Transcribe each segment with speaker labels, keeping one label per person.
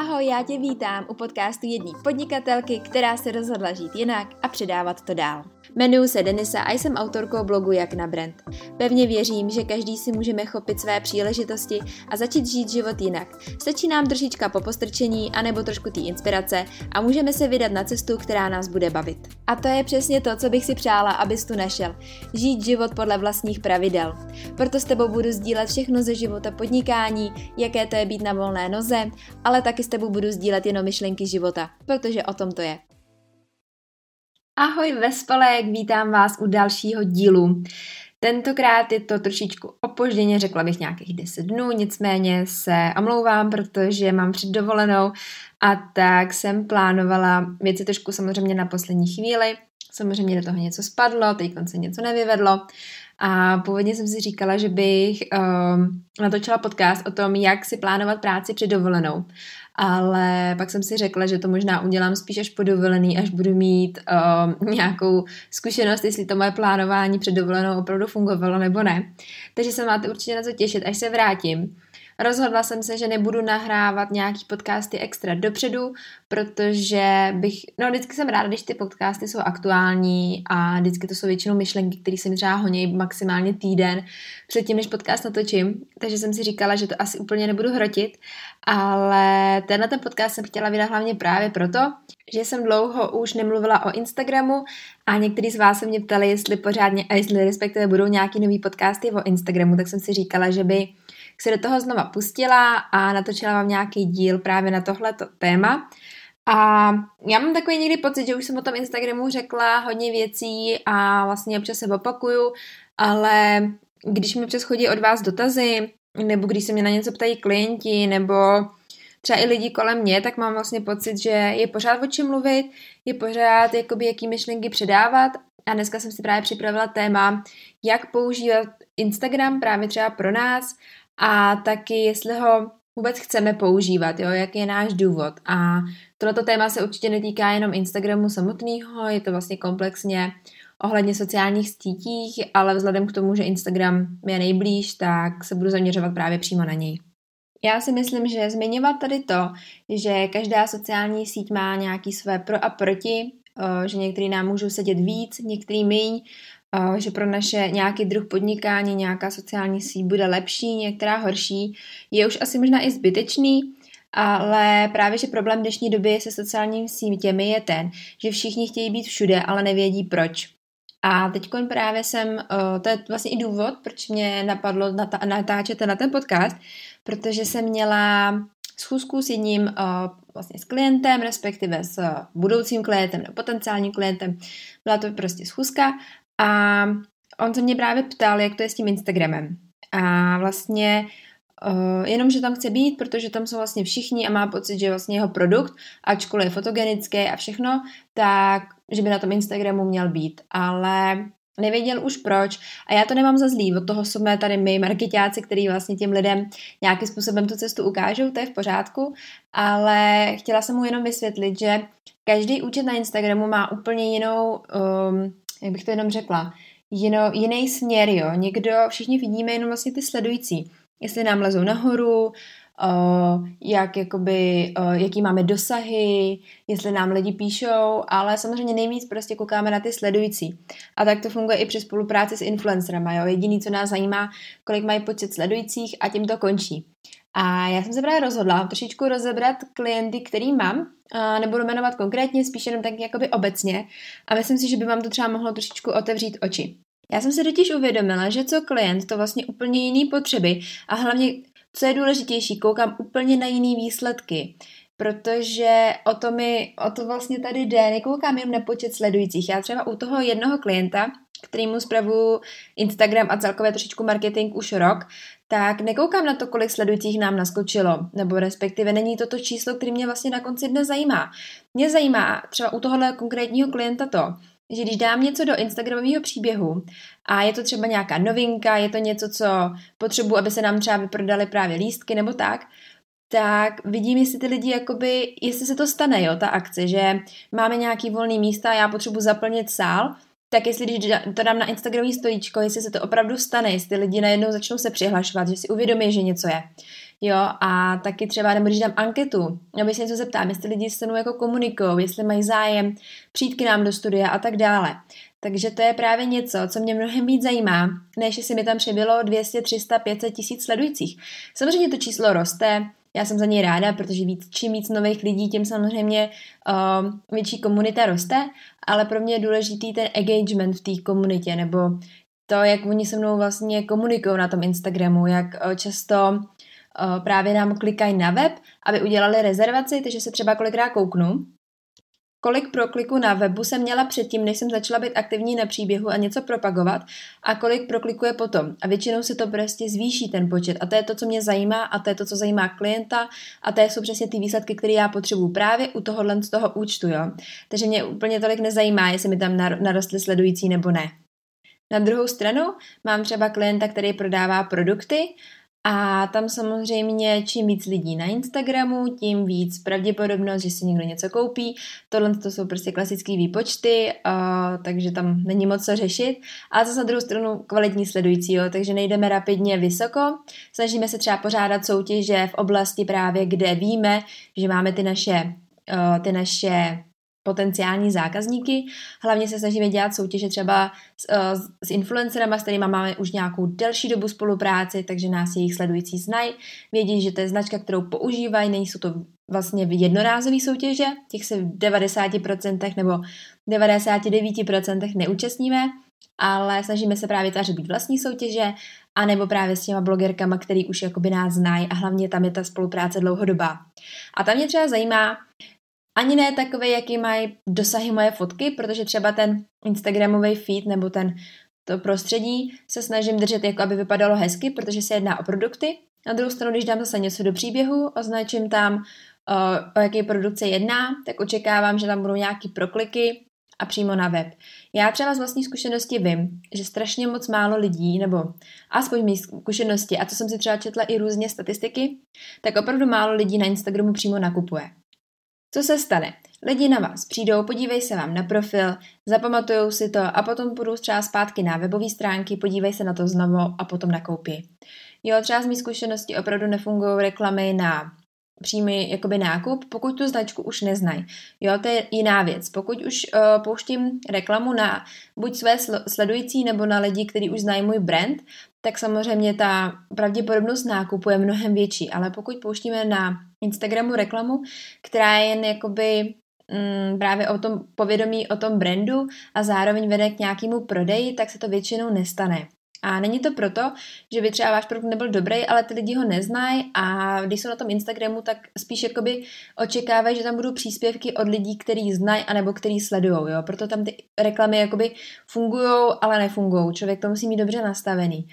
Speaker 1: Ahoj, já tě vítám u podcastu jedné podnikatelky, která se rozhodla žít jinak a předávat to dál. Jmenuji se Denisa a jsem autorkou blogu Jak na brand. Pevně věřím, že každý si můžeme chopit své příležitosti a začít žít život jinak. Stačí nám trošička po postrčení anebo trošku té inspirace a můžeme se vydat na cestu, která nás bude bavit. A to je přesně to, co bych si přála, abys tu našel. Žít život podle vlastních pravidel. Proto s tebou budu sdílet všechno ze života podnikání, jaké to je být na volné noze, ale taky s tebou budu sdílet jenom myšlenky života, protože o tom to je. Ahoj Vespalek, vítám vás u dalšího dílu. Tentokrát je to trošičku opožděně, řekla bych nějakých 10 dnů, nicméně se omlouvám, protože mám před dovolenou a tak jsem plánovala věci trošku samozřejmě na poslední chvíli. Samozřejmě do toho něco spadlo, teď se něco nevyvedlo a původně jsem si říkala, že bych um, natočila podcast o tom, jak si plánovat práci před dovolenou. Ale pak jsem si řekla, že to možná udělám spíš až po dovolený, až budu mít um, nějakou zkušenost, jestli to moje plánování před dovolenou opravdu fungovalo nebo ne. Takže se máte určitě na co těšit, až se vrátím. Rozhodla jsem se, že nebudu nahrávat nějaký podcasty extra dopředu, protože bych, no vždycky jsem ráda, když ty podcasty jsou aktuální a vždycky to jsou většinou myšlenky, které se mi třeba honí maximálně týden předtím, než podcast natočím, takže jsem si říkala, že to asi úplně nebudu hrotit, ale tenhle ten podcast jsem chtěla vydat hlavně právě proto, že jsem dlouho už nemluvila o Instagramu a někteří z vás se mě ptali, jestli pořádně, a jestli respektive budou nějaký nový podcasty o Instagramu, tak jsem si říkala, že by se do toho znova pustila a natočila vám nějaký díl právě na tohleto téma. A já mám takový někdy pocit, že už jsem o tom Instagramu řekla hodně věcí a vlastně občas se opakuju, ale když mi občas chodí od vás dotazy, nebo když se mě na něco ptají klienti, nebo třeba i lidi kolem mě, tak mám vlastně pocit, že je pořád o čem mluvit, je pořád jakoby jaký myšlenky předávat a dneska jsem si právě připravila téma, jak používat Instagram právě třeba pro nás a taky jestli ho vůbec chceme používat, jo, jaký je náš důvod. A toto téma se určitě netýká jenom Instagramu samotného, je to vlastně komplexně ohledně sociálních sítích, ale vzhledem k tomu, že Instagram je nejblíž, tak se budu zaměřovat právě přímo na něj. Já si myslím, že zmiňovat tady to, že každá sociální síť má nějaký své pro a proti, že některý nám můžou sedět víc, některý míň, že pro naše nějaký druh podnikání, nějaká sociální síť bude lepší, některá horší, je už asi možná i zbytečný, ale právě, že problém dnešní doby se sociálními sítěmi je ten, že všichni chtějí být všude, ale nevědí proč. A teď právě jsem, to je vlastně i důvod, proč mě napadlo natáčet na ten podcast, protože jsem měla schůzku s jedním vlastně s klientem, respektive s budoucím klientem nebo potenciálním klientem. Byla to prostě schůzka a on se mě právě ptal, jak to je s tím Instagramem. A vlastně uh, jenom, že tam chce být, protože tam jsou vlastně všichni a má pocit, že vlastně jeho produkt, ačkoliv je fotogenický a všechno, tak že by na tom Instagramu měl být. Ale nevěděl už proč a já to nemám za zlý, od toho jsme tady my marketáci, který vlastně těm lidem nějakým způsobem tu cestu ukážou, to je v pořádku, ale chtěla jsem mu jenom vysvětlit, že každý účet na Instagramu má úplně jinou um, jak bych to jenom řekla, jino, jiný směr, jo. Někdo, všichni vidíme jenom vlastně ty sledující. Jestli nám lezou nahoru, jak, jakoby, jaký máme dosahy, jestli nám lidi píšou, ale samozřejmě nejvíc prostě koukáme na ty sledující. A tak to funguje i při spolupráci s influencerama, jo. Jediný, co nás zajímá, kolik mají počet sledujících a tím to končí. A já jsem se právě rozhodla trošičku rozebrat klienty, který mám, a nebudu jmenovat konkrétně, spíš jenom tak jakoby obecně a myslím si, že by vám to třeba mohlo trošičku otevřít oči. Já jsem si totiž uvědomila, že co klient, to vlastně úplně jiný potřeby a hlavně, co je důležitější, koukám úplně na jiný výsledky protože o to mi, o to vlastně tady jde, nekoukám jen na počet sledujících. Já třeba u toho jednoho klienta, kterýmu zpravu Instagram a celkově trošičku marketing už rok, tak nekoukám na to, kolik sledujících nám naskočilo, nebo respektive není to to číslo, který mě vlastně na konci dne zajímá. Mě zajímá třeba u tohohle konkrétního klienta to, že když dám něco do Instagramového příběhu a je to třeba nějaká novinka, je to něco, co potřebuji, aby se nám třeba vyprodaly právě lístky nebo tak, tak vidím, jestli ty lidi, jakoby, jestli se to stane, jo, ta akce, že máme nějaký volný místa a já potřebuji zaplnit sál, tak jestli když to dám na Instagramový stojíčko, jestli se to opravdu stane, jestli lidi najednou začnou se přihlašovat, že si uvědomí, že něco je. Jo, a taky třeba, nebo když dám anketu, nebo se něco zeptám, jestli lidi se mnou jako komunikují, jestli mají zájem přijít k nám do studia a tak dále. Takže to je právě něco, co mě mnohem víc zajímá, než jestli mi tam přebylo 200, 300, 500 tisíc sledujících. Samozřejmě to číslo roste, já jsem za něj ráda, protože víc, čím víc nových lidí, tím samozřejmě uh, větší komunita roste, ale pro mě je důležitý ten engagement v té komunitě, nebo to, jak oni se mnou vlastně komunikují na tom Instagramu, jak uh, často uh, právě nám klikají na web, aby udělali rezervaci, takže se třeba kolikrát kouknu kolik prokliků na webu jsem měla předtím, než jsem začala být aktivní na příběhu a něco propagovat a kolik prokliků je potom. A většinou se to prostě zvýší ten počet a to je to, co mě zajímá a to je to, co zajímá klienta a to jsou přesně ty výsledky, které já potřebuju právě u tohohle z toho účtu, jo. Takže mě úplně tolik nezajímá, jestli mi tam narostly sledující nebo ne. Na druhou stranu mám třeba klienta, který prodává produkty a tam samozřejmě čím víc lidí na Instagramu, tím víc pravděpodobnost, že si někdo něco koupí. Tohle to jsou prostě klasické výpočty, takže tam není moc co řešit. A zase na druhou stranu kvalitní sledující, jo, takže nejdeme rapidně vysoko. Snažíme se třeba pořádat soutěže v oblasti právě, kde víme, že máme ty naše, uh, ty naše potenciální zákazníky. Hlavně se snažíme dělat soutěže třeba s, uh, s influencerama, s kterými máme už nějakou delší dobu spolupráci, takže nás jejich sledující znají, vědí, že to je značka, kterou používají, nejsou to vlastně jednorázové soutěže, těch se v 90% nebo 99% neúčastníme, ale snažíme se právě tvářit být vlastní soutěže, anebo právě s těma blogerkama, který už jakoby nás znají a hlavně tam je ta spolupráce dlouhodobá. A tam mě třeba zajímá, ani ne takové, jaký mají dosahy moje fotky, protože třeba ten Instagramový feed nebo ten to prostředí se snažím držet jako aby vypadalo hezky, protože se jedná o produkty. Na druhou stranu, když dám zase něco do příběhu, označím tam, o jaké produkce jedná, tak očekávám, že tam budou nějaké prokliky a přímo na web. Já třeba z vlastní zkušenosti vím, že strašně moc málo lidí, nebo aspoň mý zkušenosti, a to jsem si třeba četla i různě statistiky, tak opravdu málo lidí na Instagramu přímo nakupuje. Co se stane? Lidi na vás přijdou, podívej se vám na profil, zapamatujou si to a potom půjdou třeba zpátky na webové stránky, podívej se na to znovu a potom nakoupí. Jo, třeba z mých zkušeností opravdu nefungují reklamy na přímý jakoby nákup, pokud tu značku už neznají. Jo, to je jiná věc. Pokud už uh, pouštím reklamu na buď své sledující nebo na lidi, kteří už znají můj brand, tak samozřejmě ta pravděpodobnost nákupu je mnohem větší. Ale pokud pouštíme na Instagramu reklamu, která je jen jakoby mm, právě o tom povědomí o tom brandu a zároveň vede k nějakému prodeji, tak se to většinou nestane. A není to proto, že by třeba váš produkt nebyl dobrý, ale ty lidi ho neznají a když jsou na tom Instagramu, tak spíš jakoby očekávají, že tam budou příspěvky od lidí, který znají anebo který sledují, jo. Proto tam ty reklamy jakoby fungují, ale nefungují. Člověk to musí mít dobře nastavený.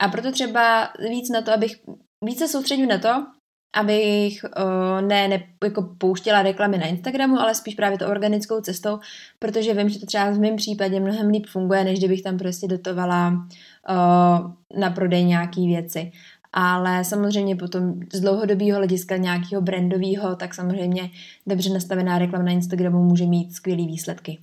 Speaker 1: A proto třeba víc na to, abych více soustředil na to, abych uh, ne, ne jako pouštěla reklamy na Instagramu, ale spíš právě to organickou cestou, protože vím, že to třeba v mém případě mnohem líp funguje, než kdybych tam prostě dotovala uh, na prodej nějaký věci. Ale samozřejmě potom z dlouhodobého hlediska nějakého brandového, tak samozřejmě dobře nastavená reklama na Instagramu může mít skvělé výsledky.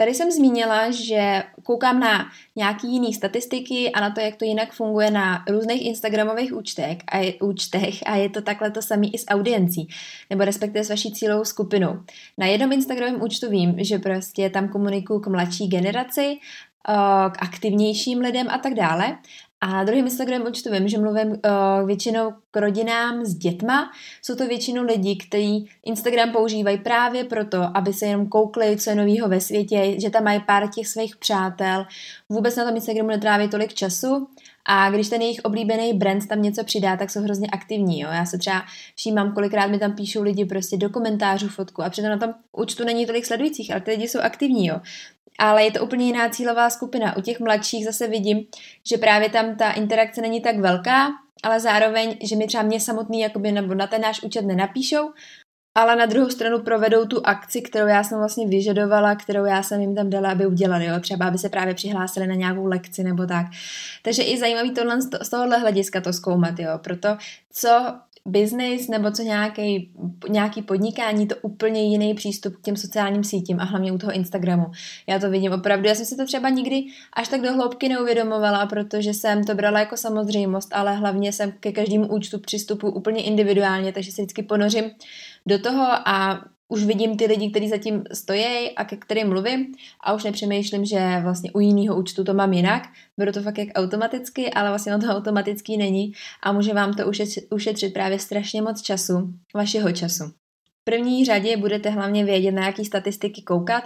Speaker 1: Tady jsem zmínila, že koukám na nějaký jiný statistiky a na to, jak to jinak funguje na různých Instagramových účtech a je, účtech a je to takhle to samý i s audiencí, nebo respektive s vaší cílovou skupinou. Na jednom Instagramovém účtu vím, že prostě tam komunikuju k mladší generaci, k aktivnějším lidem a tak dále. A na druhém Instagram účtu vím, že mluvím uh, většinou k rodinám s dětma. Jsou to většinou lidi, kteří Instagram používají právě proto, aby se jenom koukli, co je novýho ve světě, že tam mají pár těch svých přátel. Vůbec na tom Instagramu netráví tolik času. A když ten jejich oblíbený brand tam něco přidá, tak jsou hrozně aktivní. Jo? Já se třeba všímám, kolikrát mi tam píšou lidi prostě do komentářů fotku a přitom na tom účtu není tolik sledujících, ale ty lidi jsou aktivní. Jo? Ale je to úplně jiná cílová skupina. U těch mladších zase vidím, že právě tam ta interakce není tak velká, ale zároveň, že mi třeba mě samotný jakoby, nebo na ten náš účet nenapíšou, ale na druhou stranu provedou tu akci, kterou já jsem vlastně vyžadovala, kterou já jsem jim tam dala, aby udělali, jo? třeba aby se právě přihlásili na nějakou lekci nebo tak. Takže i zajímavý tohle z tohohle hlediska to zkoumat, jo, proto co business nebo co nějaký, nějaký podnikání, to úplně jiný přístup k těm sociálním sítím a hlavně u toho Instagramu. Já to vidím opravdu, já jsem si to třeba nikdy až tak do hloubky neuvědomovala, protože jsem to brala jako samozřejmost, ale hlavně jsem ke každému účtu přistupu úplně individuálně, takže se vždycky ponořím do toho a už vidím ty lidi, kteří zatím stojí a ke kterým mluvím a už nepřemýšlím, že vlastně u jiného účtu to mám jinak. Beru to fakt jak automaticky, ale vlastně to automatický není a může vám to ušetřit, ušetřit právě strašně moc času, vašeho času. V první řadě budete hlavně vědět, na jaký statistiky koukat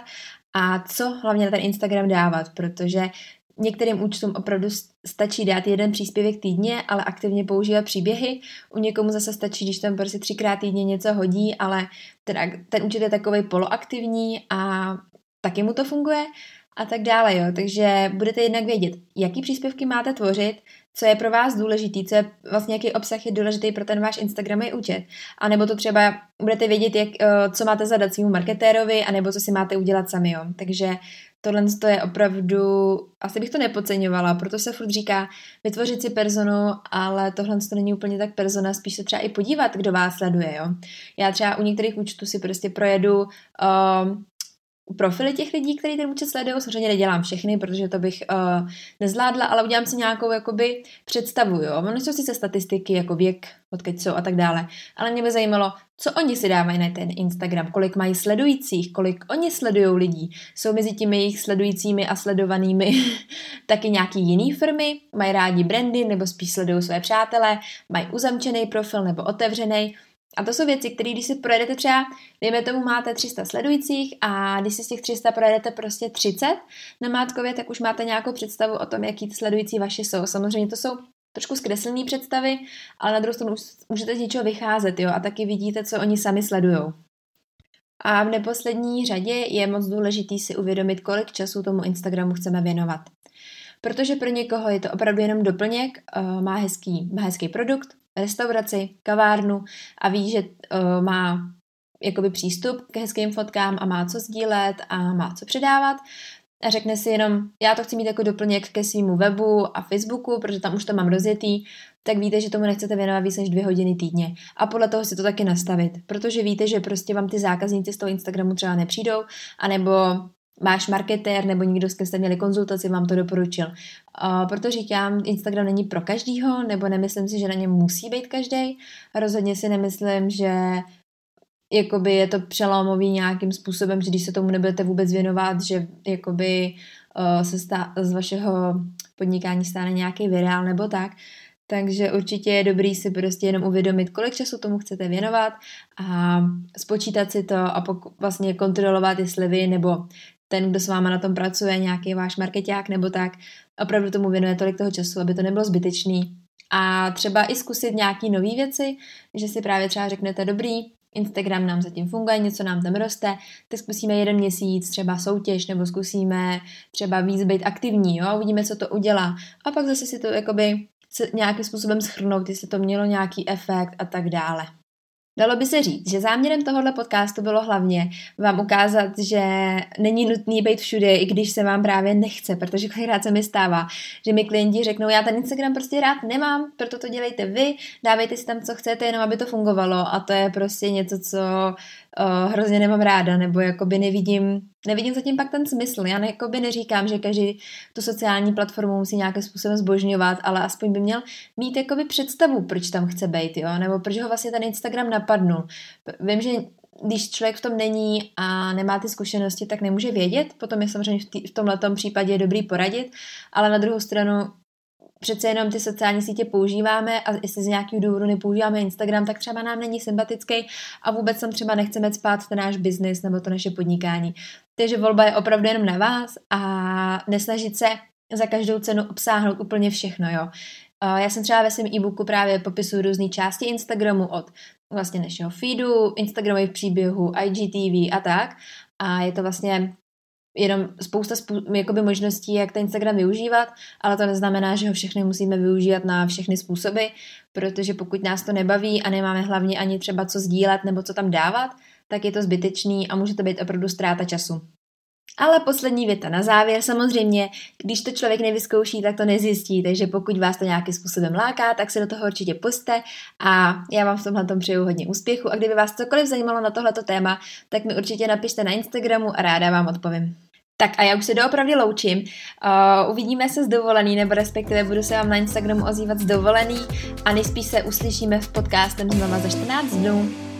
Speaker 1: a co hlavně na ten Instagram dávat, protože Některým účtům opravdu stačí dát jeden příspěvek týdně, ale aktivně používat příběhy. U někomu zase stačí, když tam prostě třikrát týdně něco hodí, ale teda, ten účet je takový poloaktivní a taky mu to funguje a tak dále. Jo. Takže budete jednak vědět, jaký příspěvky máte tvořit, co je pro vás důležitý, co je vlastně jaký obsah je důležitý pro ten váš Instagramový účet. A nebo to třeba budete vědět, jak, eh, co máte zadat svým marketérovi, anebo co si máte udělat sami. Jo. Takže tohle je opravdu, asi bych to nepodceňovala, proto se furt říká vytvořit si personu, ale tohle to není úplně tak persona, spíš se třeba i podívat, kdo vás sleduje, jo. Já třeba u některých účtů si prostě projedu uh, profily těch lidí, kteří ten účet sledují. Samozřejmě nedělám všechny, protože to bych uh, nezvládla, ale udělám si nějakou jakoby představu, jo. Ono jsou sice statistiky, jako věk, odkud jsou a tak dále, ale mě by zajímalo, co oni si dávají na ten Instagram, kolik mají sledujících, kolik oni sledují lidí. Jsou mezi těmi jejich sledujícími a sledovanými taky nějaký jiný firmy, mají rádi brandy nebo spíš sledují své přátelé, mají uzamčený profil nebo otevřený. A to jsou věci, které když si projedete třeba, dejme tomu máte 300 sledujících a když si z těch 300 projedete prostě 30 na Mátkově, tak už máte nějakou představu o tom, jaký ty sledující vaše jsou. Samozřejmě to jsou trošku zkreslené představy, ale na druhou stranu můžete z něčeho vycházet, jo, a taky vidíte, co oni sami sledují. A v neposlední řadě je moc důležitý si uvědomit, kolik času tomu Instagramu chceme věnovat. Protože pro někoho je to opravdu jenom doplněk, eh, má hezký, má hezký produkt, restauraci, kavárnu a ví, že uh, má jakoby přístup k hezkým fotkám a má co sdílet a má co předávat a řekne si jenom, já to chci mít jako doplněk ke svýmu webu a Facebooku, protože tam už to mám rozjetý, tak víte, že tomu nechcete věnovat víc než dvě hodiny týdně. A podle toho si to taky nastavit, protože víte, že prostě vám ty zákazníci z toho Instagramu třeba nepřijdou, anebo máš marketér nebo někdo, s kým jste měli konzultaci, vám to doporučil. Uh, proto říkám, Instagram není pro každýho, nebo nemyslím si, že na něm musí být každý. Rozhodně si nemyslím, že jakoby je to přelomový nějakým způsobem, že když se tomu nebudete vůbec věnovat, že jakoby uh, se stá, z vašeho podnikání stane nějaký virál nebo tak. Takže určitě je dobrý si prostě jenom uvědomit, kolik času tomu chcete věnovat a spočítat si to a pok- vlastně kontrolovat, jestli vy nebo ten, kdo s váma na tom pracuje, nějaký váš marketák nebo tak, opravdu tomu věnuje tolik toho času, aby to nebylo zbytečný. A třeba i zkusit nějaký nové věci, že si právě třeba řeknete, dobrý, Instagram nám zatím funguje, něco nám tam roste, tak zkusíme jeden měsíc třeba soutěž, nebo zkusíme třeba víc být aktivní, jo, uvidíme, co to udělá. A pak zase si to jakoby nějakým způsobem schrnout, jestli to mělo nějaký efekt a tak dále. Dalo by se říct, že záměrem tohohle podcastu bylo hlavně vám ukázat, že není nutný být všude, i když se vám právě nechce, protože kolikrát se mi stává, že mi klienti řeknou, já ten Instagram prostě rád nemám, proto to dělejte vy, dávejte si tam, co chcete, jenom aby to fungovalo. A to je prostě něco, co uh, hrozně nemám ráda, nebo jakoby nevidím, nevidím zatím pak ten smysl. Já ne, jakoby neříkám, že každý tu sociální platformu musí nějakým způsobem zbožňovat, ale aspoň by měl mít jakoby představu, proč tam chce být, jo, nebo proč ho vlastně ten Instagram napadnul. Vím, že když člověk v tom není a nemá ty zkušenosti, tak nemůže vědět. Potom je samozřejmě v, tý, v tomhle případě dobrý poradit, ale na druhou stranu přece jenom ty sociální sítě používáme a jestli z nějakého důvodu nepoužíváme Instagram, tak třeba nám není sympatický a vůbec tam třeba nechceme spát ten náš biznis nebo to naše podnikání. Takže volba je opravdu jenom na vás a nesnažit se za každou cenu obsáhnout úplně všechno, jo. Já jsem třeba ve svém e-booku právě popisuju různé části Instagramu od vlastně našeho feedu, Instagramových příběhů, IGTV a tak. A je to vlastně jenom spousta spů- jakoby možností, jak ten Instagram využívat, ale to neznamená, že ho všechny musíme využívat na všechny způsoby, protože pokud nás to nebaví a nemáme hlavně ani třeba co sdílet nebo co tam dávat, tak je to zbytečný a může to být opravdu ztráta času. Ale poslední věta na závěr, samozřejmě, když to člověk nevyzkouší, tak to nezjistí, takže pokud vás to nějakým způsobem láká, tak se do toho určitě puste a já vám v tomhle tom přeju hodně úspěchu a kdyby vás cokoliv zajímalo na tohleto téma, tak mi určitě napište na Instagramu a ráda vám odpovím. Tak a já už se doopravdy loučím. Uh, uvidíme se z dovolený, nebo respektive budu se vám na Instagramu ozývat z dovolený a nejspíš se uslyšíme v podcastem znova za 14 dnů.